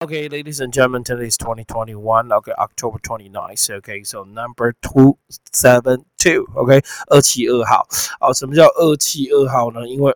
Okay, ladies and gentlemen, today is 2021. Okay, October 29th. Okay, so number 272. Okay, 二七二号。哦，什么叫二七二号呢？因为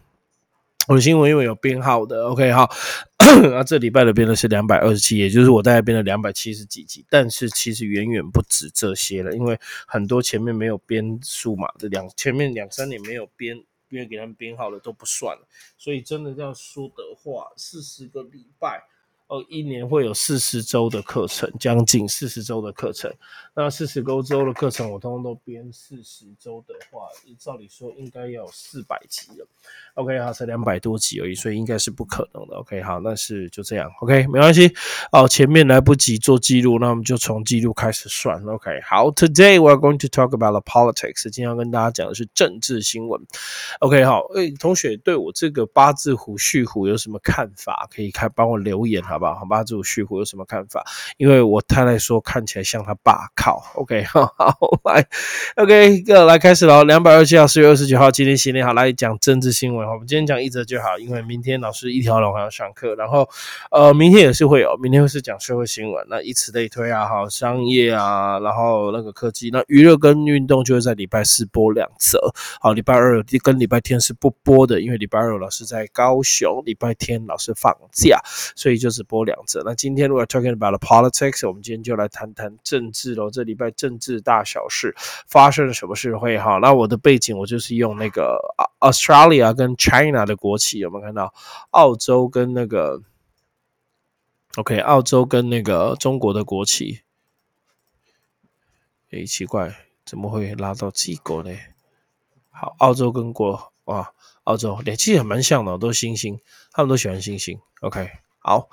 我的新闻因为有编号的。OK，好，那这礼拜的编的是两百二十七，也就是我大概编了两百七十几集，但是其实远远不止这些了，因为很多前面没有编数码的两前面两三年没有编。因为给他们编好了都不算了，所以真的这样说的话，四十个礼拜。呃，一年会有四十周的课程，将近四十周的课程。那四十周周的课程，我通通都编四十周的话，照理说应该要有四百集了。OK，好，才两百多集而已，所以应该是不可能的。OK，好，那是就这样。OK，没关系。哦，前面来不及做记录，那我们就从记录开始算。OK，好，Today we're going to talk about the politics。今天要跟大家讲的是政治新闻。OK，好，诶，同学对我这个八字胡旭虎有什么看法？可以看帮我留言。好不好？八字胡旭虎有什么看法？因为我太太说看起来像他爸好。OK，好，来，OK，个来开始喽。两百二十七号，四月二十九号，今天新年好，来讲政治新闻。我们今天讲一则就好，因为明天老师一条龙还要上课。然后，呃，明天也是会有，明天会是讲社会新闻。那以此类推啊，哈，商业啊，然后那个科技，那娱乐跟运动就会在礼拜四播两则。好，礼拜二跟礼拜天是不播的，因为礼拜二老师在高雄，礼拜天老师放假，所以就是。播两则。那今天如果 talking about politics，我们今天就来谈谈政治喽。这礼拜政治大小事发生了什么事会哈？那我的背景我就是用那个 Australia 跟 China 的国旗，有没有看到？澳洲跟那个 OK，澳洲跟那个中国的国旗。诶，奇怪，怎么会拉到几个呢？好，澳洲跟国哇，澳洲连其实蛮像的，都星星，他们都喜欢星星。OK。好，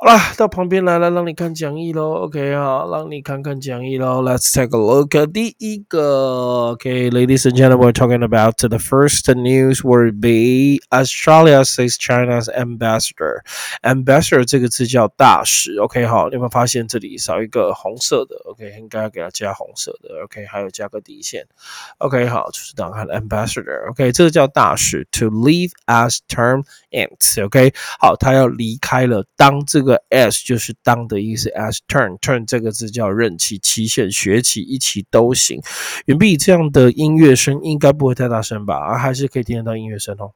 好了，到旁边来了，让你看讲义喽。OK 啊，让你看看讲义喽。Let's take a look at 第一个。Okay, ladies and gentlemen, we're talking about the first news would be Australia says China's ambassador. Ambassador 这个字叫大使。OK，好，你有没有发现这里少一个红色的？OK，应该要给它加红色的。OK，还有加个底线。OK，好，就是当看 ambassador。OK，这个叫大使。To leave as term ends。OK，好，他要离。离开了，当这个 个 S 就是当的意思，s turn turn 这个字叫任期、期限、学期一起都行。远比这样的音乐声应该不会太大声吧？啊，还是可以听得到音乐声哦。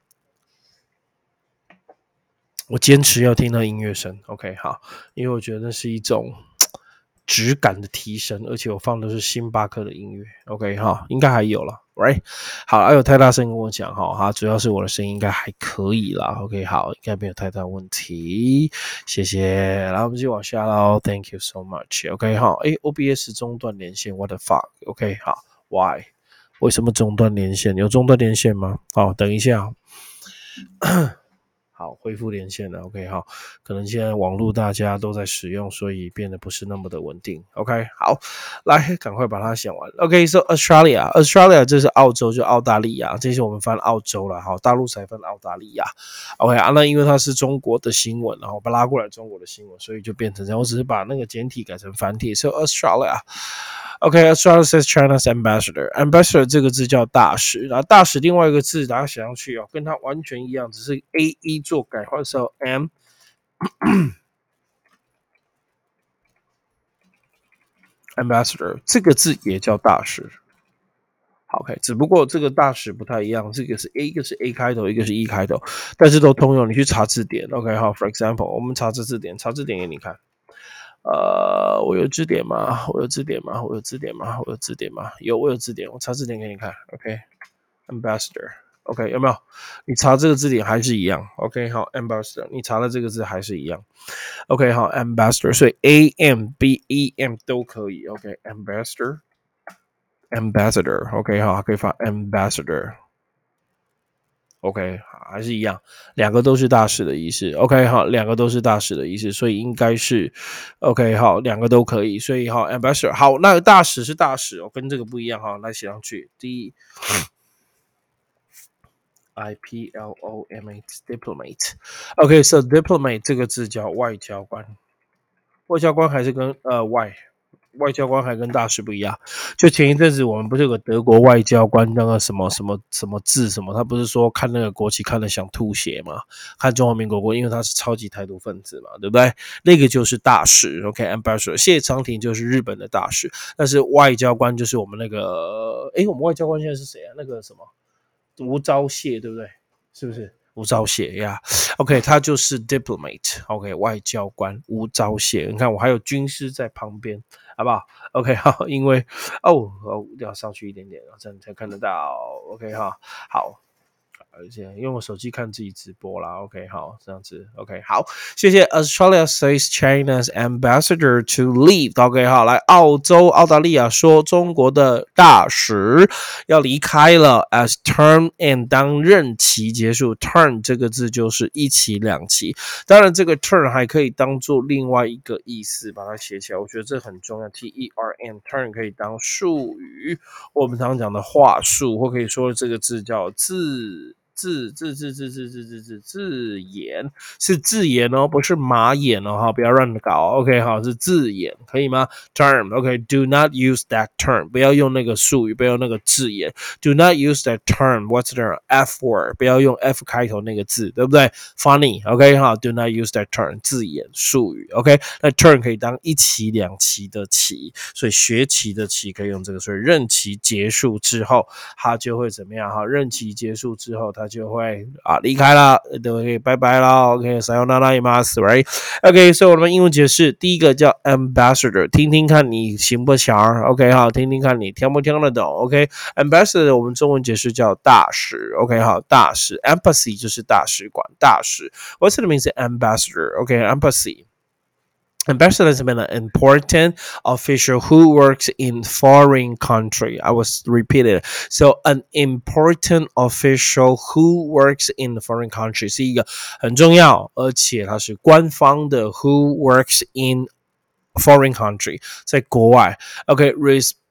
我坚持要听到音乐声，OK，好，因为我觉得那是一种。质感的提升，而且我放的是星巴克的音乐，OK 哈，应该还有了，Right？好，还有太大声跟我讲哈，哈，主要是我的声音应该还可以啦，OK，好，应该没有太大问题，谢谢。然后我们继续往下喽，Thank you so much，OK 哈，诶 o b s 中断连线，What the fuck？OK，好，Why？为什么中断连线？有中断连线吗？好，等一下。好，恢复连线了。OK，好，可能现在网络大家都在使用，所以变得不是那么的稳定。OK，好，来，赶快把它写完。OK，so Australia，Australia 这是澳洲，就澳大利亚，这是我们翻澳洲了。好，大陆才分澳大利亚。OK，啊，那因为它是中国的新闻，然后把拉过来中国的新闻，所以就变成这样。我只是把那个简体改成繁体。So Australia。OK，Australia says China's ambassador. Ambassador 这个字叫大使，然后大使另外一个字大家写上去哦，跟它完全一样，只是 A E 做改换的时候 M。Ambassador 这个字也叫大使。OK，只不过这个大使不太一样，这个是 A，一个是 A 开头，一个是 E 开头，但是都通用。你去查字典，OK，好，For example，我们查字字典，查字典给你看。呃，我有字典吗？我有字典吗？我有字典吗？我有字典吗？有，我有字典。我查字典给你看，OK，ambassador。OK，有没有？你查这个字典还是一样。OK，好，Ambassador，你查了这个字还是一样。OK，好，Ambassador，所以 A M B E M 都可以。OK，Ambassador，Ambassador，OK，好，可以发 Ambassador。OK，还是一样，两个都是大使的意思。OK，好，两个都是大使的意思，所以应该是 OK，好，两个都可以。所以好，Ambassador，好，那大使是大使哦，跟这个不一样哈。来写上去，第一。，I P L O M A，diplomat。OK，so diplomat 这个字叫外交官，外交官还是跟呃外外交官还跟大使不一样。就前一阵子我们不是有个德国外交官那个什么什么什么字什么，他不是说看那个国旗看了想吐血嘛？看中华民国国，因为他是超级台独分子嘛，对不对？那个就是大使，OK，ambassador。谢长廷就是日本的大使，但是外交官就是我们那个，哎，我们外交官现在是谁啊？那个什么无招谢，对不对？是不是？吴钊燮呀，OK，他就是 diplomat，OK，外交官吴钊燮。你看，我还有军师在旁边，好不好？OK，好，因为哦，哦，要上去一点点，这样才看得到。OK，哈，好。而且用我手机看自己直播啦，OK，好，这样子，OK，好，谢谢。Australia says China's ambassador to leave，OK，好，来澳洲、澳大利亚说中国的大使要离开了，as term and 当任期结束，term 这个字就是一期、两期，当然这个 term 还可以当做另外一个意思，把它写起来，我觉得这很重要。T E R N，term 可以当术语，我们常常讲的话术，或可以说这个字叫字。自自自自自自自自自演是自演哦，不是马眼哦哈，不要乱搞。OK，好，是自演，可以吗？Term，OK，Do not use that term，不要用那个术语，不要用那个字眼。Do not use that term，What's the F word？不要用 F 开头那个字，对不对？Funny，OK，哈，Do not use that term，字眼术语。OK，那 term 可以当一期、两期的期，所以学期的期可以用这个。所以任期结束之后，它就会怎么样？哈，任期结束之后，它就会啊离开了，都可以拜拜了。，OK，Sayonara，mas，right，OK，所以我们英文解释，第一个叫 ambassador，听听看你行不行？OK，好，听听看你听不听得懂？OK，ambassador 我们中文解释叫大使。OK，好，大使，embassy 就是大使馆，大使。What's the mean ambassador？OK，embassy。ambassador has been an important official who works in foreign country. I was repeated. So an important official who works in the foreign country 是一个很重要，而且它是官方的 who works in foreign country 在国外。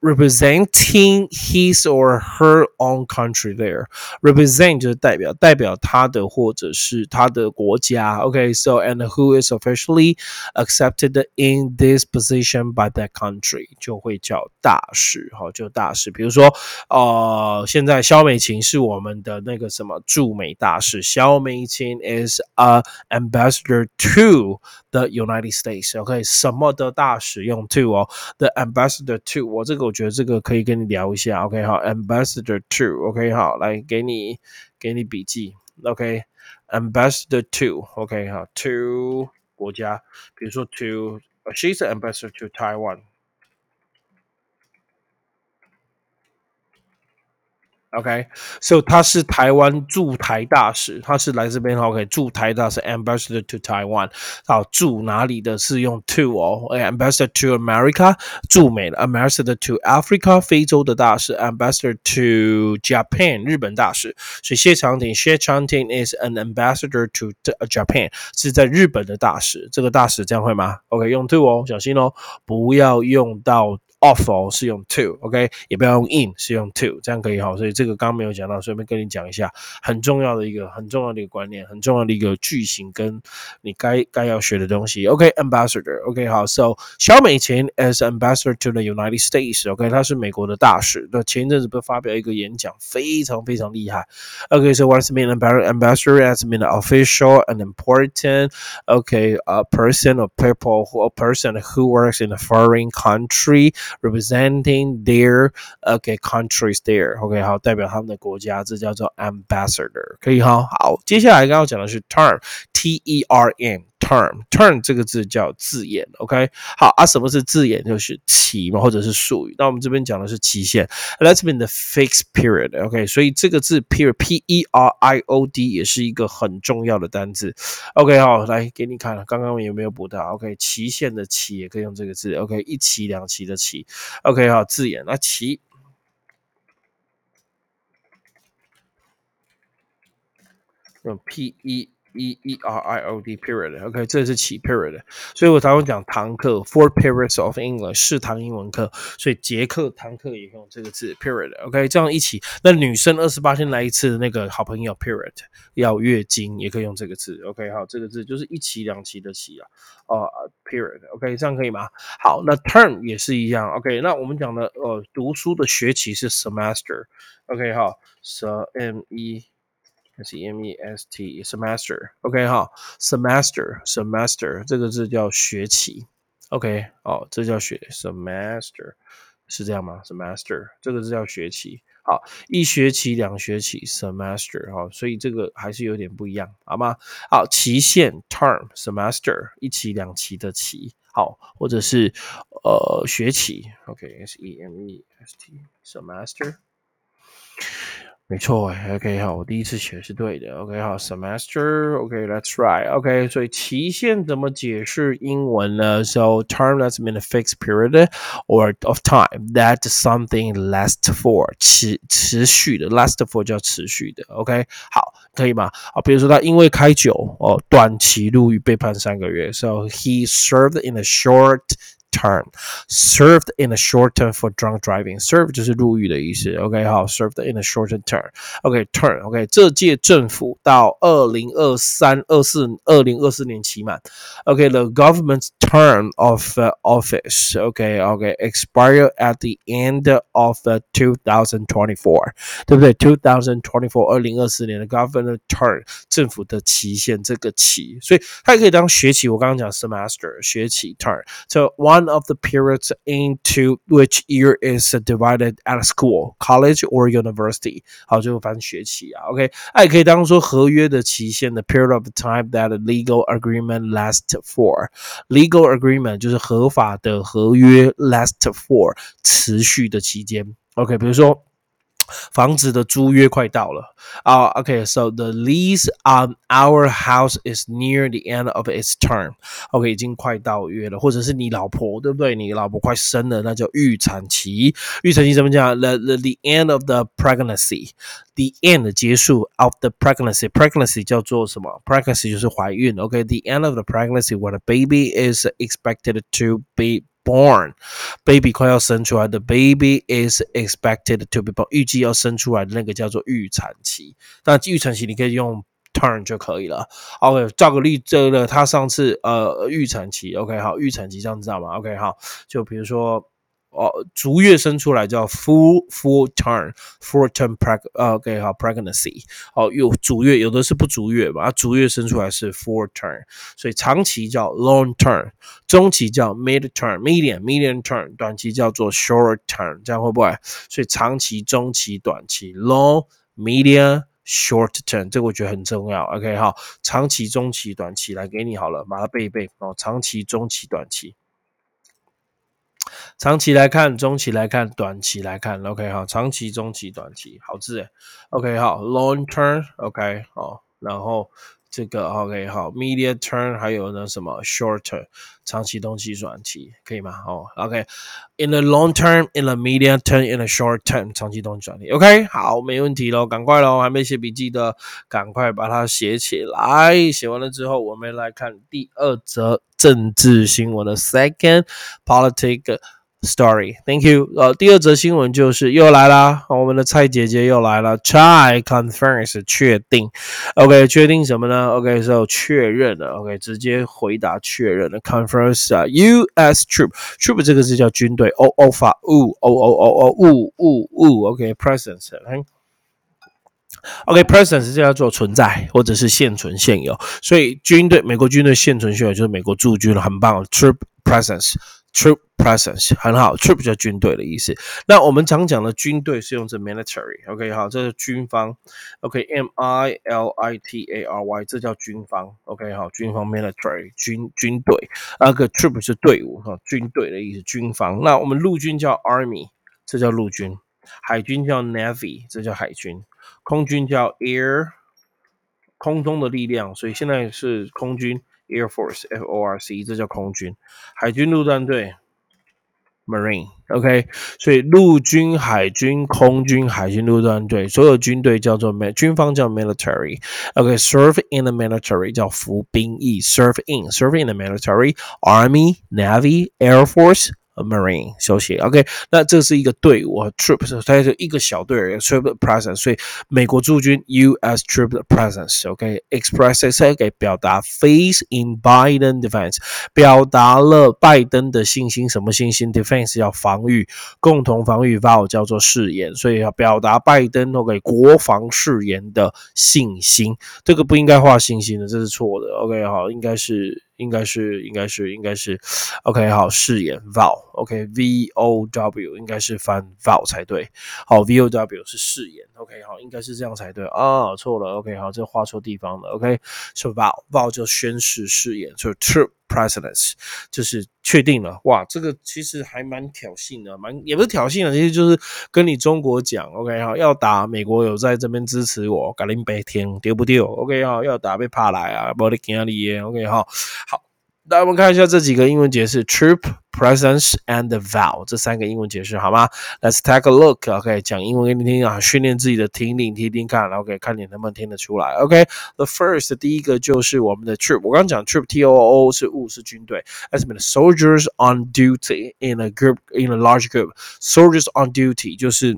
OK，representing his or her own country there. Represent 就是代表，代表他的或者是他的国家。OK，so、okay, and who is officially accepted in this position by that country 就会叫大使，好，就大使。比如说，呃，现在肖美琴是我们的那个什么驻美大使，肖美琴 is a ambassador to the United States。OK，什么的大使用 to 哦，the ambassador to 我这个。 觉得这个可以跟你聊一下，OK 好，Ambassador to，OK 好，来给你给你笔记，OK，Ambassador to，OK 好，to 国家，比如说 to，she's ambassador to Taiwan。OK，so 他是台湾驻台大使，他是来这边 OK 驻台大使 Ambassador to Taiwan。好，驻哪里的是用 to 哦，Ambassador to America 驻美的，Ambassador to Africa 非洲的大使，Ambassador to Japan 日本大使。所以谢长廷，谢长廷 is an ambassador to Japan 是在日本的大使。这个大使这样会吗？OK，用 to 哦，小心哦，不要用到。off 哦是用 to，OK，也不要用 in，是用 to，这样可以哈。所以这个刚刚没有讲到，顺便跟你讲一下，很重要的一个很重要的一个观念，很重要的一个句型跟你该该要学的东西。OK，ambassador，OK 好。So 肖美琴 as ambassador to the United States，OK，他是美国的大使。那前一阵子不是发表一个演讲，非常非常厉害。OK，so what's mean ambassador as mean official and important，OK，a person or people who a person who works in a foreign country。 representing their okay countries there OK 好，代表他们的国家，这叫做 ambassador，可以哈。好，接下来刚刚讲的是 term T E R N Term term 这个字叫字眼，OK？好啊，什么是字眼？就是期嘛，或者是术语。那我们这边讲的是期限，Let's be the fixed period，OK，所以这个字 period P E R I O D 也是一个很重要的单字，OK 好，来给你看，刚刚有没有补到？OK，期限的期也可以用这个字，OK，一期两期的期，OK 好，字眼。那期用 P E E E R I O D period，OK，这是起 period，所以我常常讲堂课 four periods of English 是堂英文课，所以节课堂课也用这个字 period，OK，这样一起，那女生二十八天来一次那个好朋友 period 要月经也可以用这个字，OK，好，这个字就是一期两期的期啊，啊 period，OK，这样可以吗？好，那 term 也是一样，OK，那我们讲的呃读书的学期是 semester，OK，好，s m e。S E M E S T semester，OK 哈，semester semester 这个字叫学期，OK 哦，这叫学 semester 是这样吗？semester 这个字叫学期，好，一学期、两学期 semester 哈，所以这个还是有点不一样，好吗？好，期限 term semester 一期、两期的期，好，或者是呃学期，OK S E M E S T semester。没错，OK 好，我第一次写是对的，OK 好，semester，OK，that's right，OK，所以期限怎么解释英文呢？So term that's been a fixed period or of time that something lasts for 持持续的，last for 叫持续的，OK 好，可以吗？啊，比如说他因为开酒哦，短期入狱被判三个月，So he served in a short term served in a short term for drunk driving. Serve 就是入狱的意思。OK，好，served in a short term。OK，term。OK，这届政府到二零二三、二四、二零二四年期满。OK，the government's term of uh, office. OK, OK, expire at the end of the 2024，对不对？2024二零二四年的 government term 政府的期限这个期，所以它也可以当学期。我刚刚讲 semester 学期 term。So one one of the periods into which year is divided at school, college or university。好，就反正学期啊，OK，那也可以当做合约的期限，the period of time that a legal agreement lasts for。legal agreement 就是合法的合约，last for 持续的期间。OK，比如说。 房子的租约快到了啊、uh,，OK，so、okay, the lease on our house is near the end of its term，OK，、okay, 已经快到约了，或者是你老婆对不对？你老婆快生了，那叫预产期。预产期怎么讲？the the the end of the pregnancy，the end 结束 of the pregnancy，pregnancy 叫做什么？pregnancy 就是怀孕。OK，the、okay, end of the pregnancy when a baby is expected to be born baby 快要生出来的 baby is expected to be born，预计要生出来的那个叫做预产期。那预产期你可以用 turn 就可以了。OK，照个例，这个他上次呃预产期，OK 好，预产期这样知道吗？OK 好，就比如说。哦，足月生出来叫 full full term full term preg OK 好 pregnancy 哦，有足月，有的是不足月嘛，足月生出来是 full term，所以长期叫 long term，中期叫 mid term medium medium term，短期叫做 short term，这样会不会？所以长期、中期、短期 long medium short term，这个我觉得很重要。OK 好，长期、中期、短期来给你好了，把它背一背哦，长期、中期、短期。长期来看，中期来看，短期来看，OK 好，长期、中期、短期，好字，OK 好，long term，OK 好，然后这个 OK 好，media term 还有呢什么 short term，长期、中期、短期，可以吗？哦，OK，in the long term，in the media term, in the short term，长期、中期、短期，OK 好，没问题喽，赶快喽，还没写笔记的，赶快把它写起来。写完了之后，我们来看第二则政治新闻的 second politic Story，Thank you。呃，第二则新闻就是又来啦，我们的蔡姐姐又来了。Try confirms 确定，OK，确定什么呢？OK，so 确认了，OK，直接回答确认了。Confirms 啊，U.S. troop，troop 这个字叫军队，O O 发 U，O O O O 物物物，OK，presence，OK，presence 这叫做存在或者是现存现有，所以军队，美国军队现存现有就是美国驻军了，很棒，troop presence。Troop presence 很好，troop 叫军队的意思。那我们常讲的军队是用这 military，OK 好，这是军方，OK，M I L I T A R Y，这叫军方，OK 好，军方 military 军军队，那个 troop 是队伍哈，军队的意思，军方。那我们陆军叫 army，这叫陆军；海军叫 navy，这叫海军；空军叫 air，空中的力量，所以现在是空军。Air Force F O R C，这叫空军，海军陆战队 Marine，OK，所以陆军、海军、空军、海军陆战队所有军队叫做 m 军方叫 military，OK，serve in the military 叫服兵役，serve in，serve in the military，Army，Navy，Air Force。Marine 休息，OK，那这是一个队伍，troop，它是一个小队而已，troop presence，所以美国驻军 U.S. troop presence，OK，expresses 给表达 face in Biden defense，表达了拜登的信心，什么信心？defense 要防御，共同防御 vow 叫做誓言，所以要表达拜登 OK 国防誓言的信心，这个不应该画信心的，这是错的，OK，好，应该是。应该是，应该是，应该是，OK，好，誓言 vow，OK，V O W 应该是翻 vow 才对，好，V O W 是誓言，OK，好，应该是这样才对啊，错了，OK，好，这画错地方了，OK，是 vow，vow 就宣誓誓言，就是 true。Presidents 就是确定了哇，这个其实还蛮挑衅的，蛮也不是挑衅啊，其实就是跟你中国讲，OK 哈，要打美国有在这边支持我，格林白天丢不丢？OK 哈，要打被怕来啊，不得惊你耶，OK 哈，好。那我们看一下这几个英文解释：troop、presence and vow 这三个英文解释，好吗？Let's take a look。OK，讲英文给你听啊，训练自己的听力，听听看，OK，看你能不能听得出来。OK，the first 第一个就是我们的 troop。我刚刚讲 troop，T O O 是物是军队，as mean soldiers on duty in a group in a large group。soldiers on duty 就是。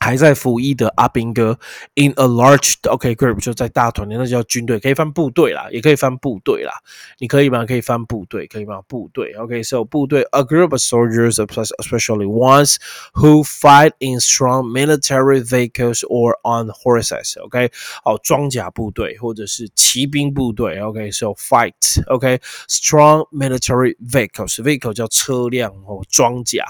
还在服役的阿兵哥，in a large OK group 就在大团里，那叫军队，可以翻部队啦，也可以翻部队啦。你可以吗？可以翻部队，可以吗？部队 OK，so 部队，a group of soldiers, especially ones who fight in strong military vehicles or on horses. OK，好，装甲部队或者是骑兵部队。OK，so fight OK，strong military vehicles，vehicle 叫车辆哦，装甲。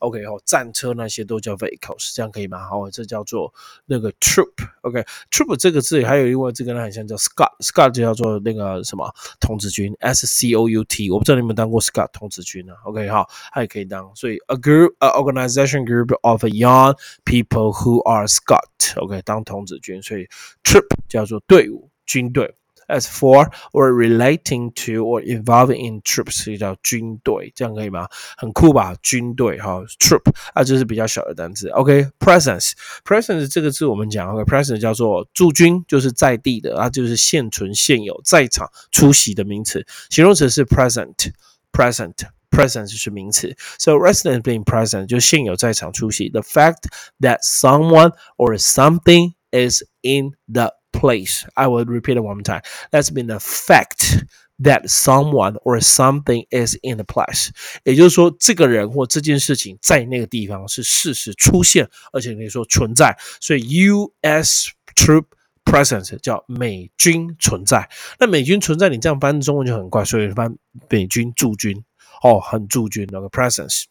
OK，哦，战车那些都叫 vehicles，这样可以吗？哦，这叫做那个 troop，OK，troop 这个字还有另外这个呢，很像叫 scout，scout 就叫做那个什么童子军，S C O U T，我不知道你们当过 scout 童子军啊？OK，好，它也可以当，所以 a group，a organization group of young people who are scout，OK，当童子军，所以 troop 叫做队伍、军队。As for or relating to or involving in troops 叫军队，这样可以吗？很酷吧？军队哈，troop 啊，这是比较小的单词。OK，presence，presence 这个字我们讲，OK，presence 叫做驻军，就是在地的啊，就是现存现有在场出席的名词。形容词是 present，present，presence 是名词。So resident being present 就现有在场出席。The fact that someone or something is in the place. I will repeat it one more time. That's been the fact that someone or something is in the place。也就是说，这个人或这件事情在那个地方是事实出现，而且可以说存在。所以 U.S. troop presence 叫美军存在。那美军存在，你这样翻中文就很怪，所以翻美军驻军哦，很驻军那个 presence。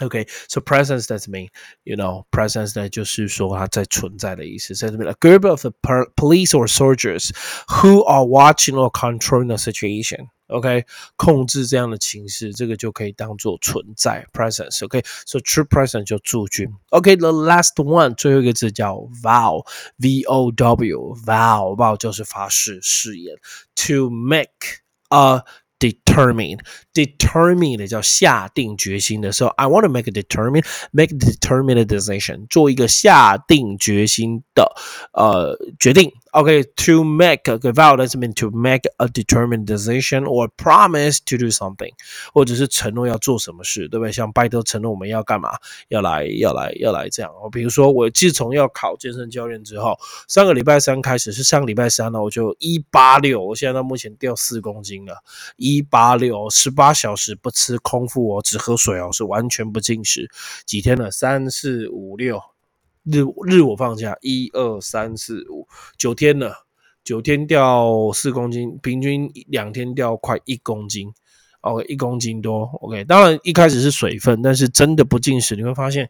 Okay, so presence does mean, you know, presence 呢就是说它在存在的意思。So a group of police or soldiers who are watching or controlling the situation. OK，控制这样的情势，这个就可以当做存在 presence。OK，so true presence 就驻军。OK，the last one 最后一个字叫 vow，V O W，vow，vow 就是发誓誓言。To make a determine determine 叫下定决心的时候，I want to make a determine make a determined decision，做一个下定决心的呃决定。OK, to make a vow doesn't mean to make a determined decision or promise to do something，或者是承诺要做什么事，对不对？像拜托承诺我们要干嘛，要来要来要来这样。比如说我自从要考健身教练之后，上个礼拜三开始是上个礼拜三呢，我就一八六，我现在到目前掉四公斤了，一八六，十八小时不吃空腹哦，只喝水哦，是完全不进食，几天了？三四五六。日日我放假一二三四五。九天了，九天掉四公斤，平均两天掉快一公斤，OK 一公斤多，OK 当然一开始是水分，但是真的不进食，你会发现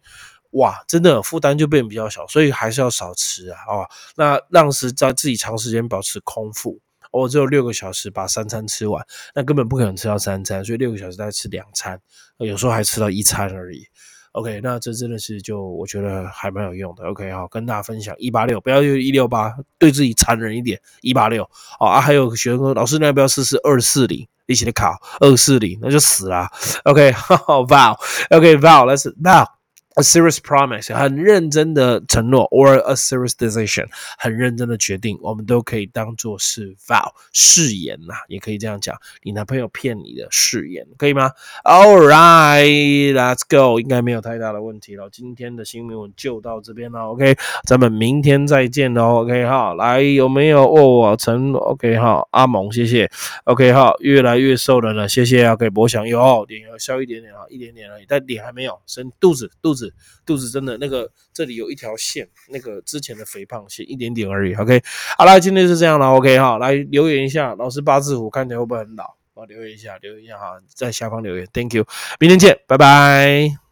哇，真的负担就变比较小，所以还是要少吃啊，哦，那让是在自己长时间保持空腹，我只有六个小时把三餐吃完，那根本不可能吃到三餐，所以六个小时再吃两餐，有时候还吃到一餐而已。OK，那这真的是就我觉得还蛮有用的。OK，好，跟大家分享一八六，不要用一六八，对自己残忍一点，一八六。好啊，还有学生说，老师，那要不要试试二四零？一起来考二四零，那就死啦。OK，vow，OK，vow，let's vow。A serious promise，很认真的承诺，or a serious decision，很认真的决定，我们都可以当做是 vow 誓言呐，也可以这样讲。你男朋友骗你的誓言，可以吗？All right，let's go，应该没有太大的问题了。今天的新闻就到这边了，OK，咱们明天再见喽，OK 哈。来，有没有哦？陈，OK 哈。阿蒙，谢谢，OK 哈。越来越瘦了呢，谢谢啊。给博翔有脸要消一点点啊，一点点而已，但脸还没有，生肚子，肚子。肚子真的那个，这里有一条线，那个之前的肥胖线一点点而已。OK，好了，今天是这样了。OK 哈，来留言一下，老师八字虎看起来会不会很老？我，留言一下，留言一下哈，在下方留言。Thank you，明天见，拜拜。